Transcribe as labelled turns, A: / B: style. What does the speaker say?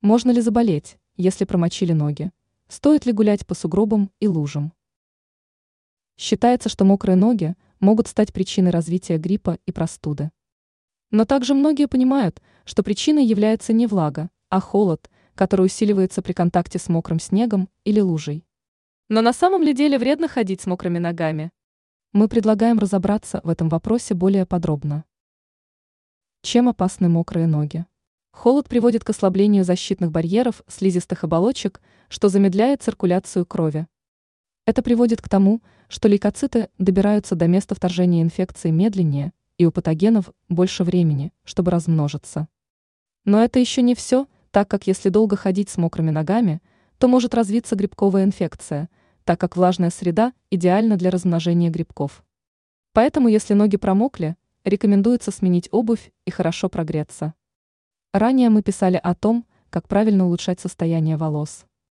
A: Можно ли заболеть, если промочили ноги? Стоит ли гулять по сугробам и лужам? Считается, что мокрые ноги могут стать причиной развития гриппа и простуды. Но также многие понимают, что причиной является не влага, а холод, который усиливается при контакте с мокрым снегом или лужей. Но на самом ли деле вредно ходить с мокрыми ногами? Мы предлагаем разобраться в этом вопросе более подробно. Чем опасны мокрые ноги? Холод приводит к ослаблению защитных барьеров слизистых оболочек, что замедляет циркуляцию крови. Это приводит к тому, что лейкоциты добираются до места вторжения инфекции медленнее, и у патогенов больше времени, чтобы размножиться. Но это еще не все, так как если долго ходить с мокрыми ногами, то может развиться грибковая инфекция, так как влажная среда идеальна для размножения грибков. Поэтому, если ноги промокли, рекомендуется сменить обувь и хорошо прогреться. Ранее мы писали о том, как правильно улучшать состояние волос.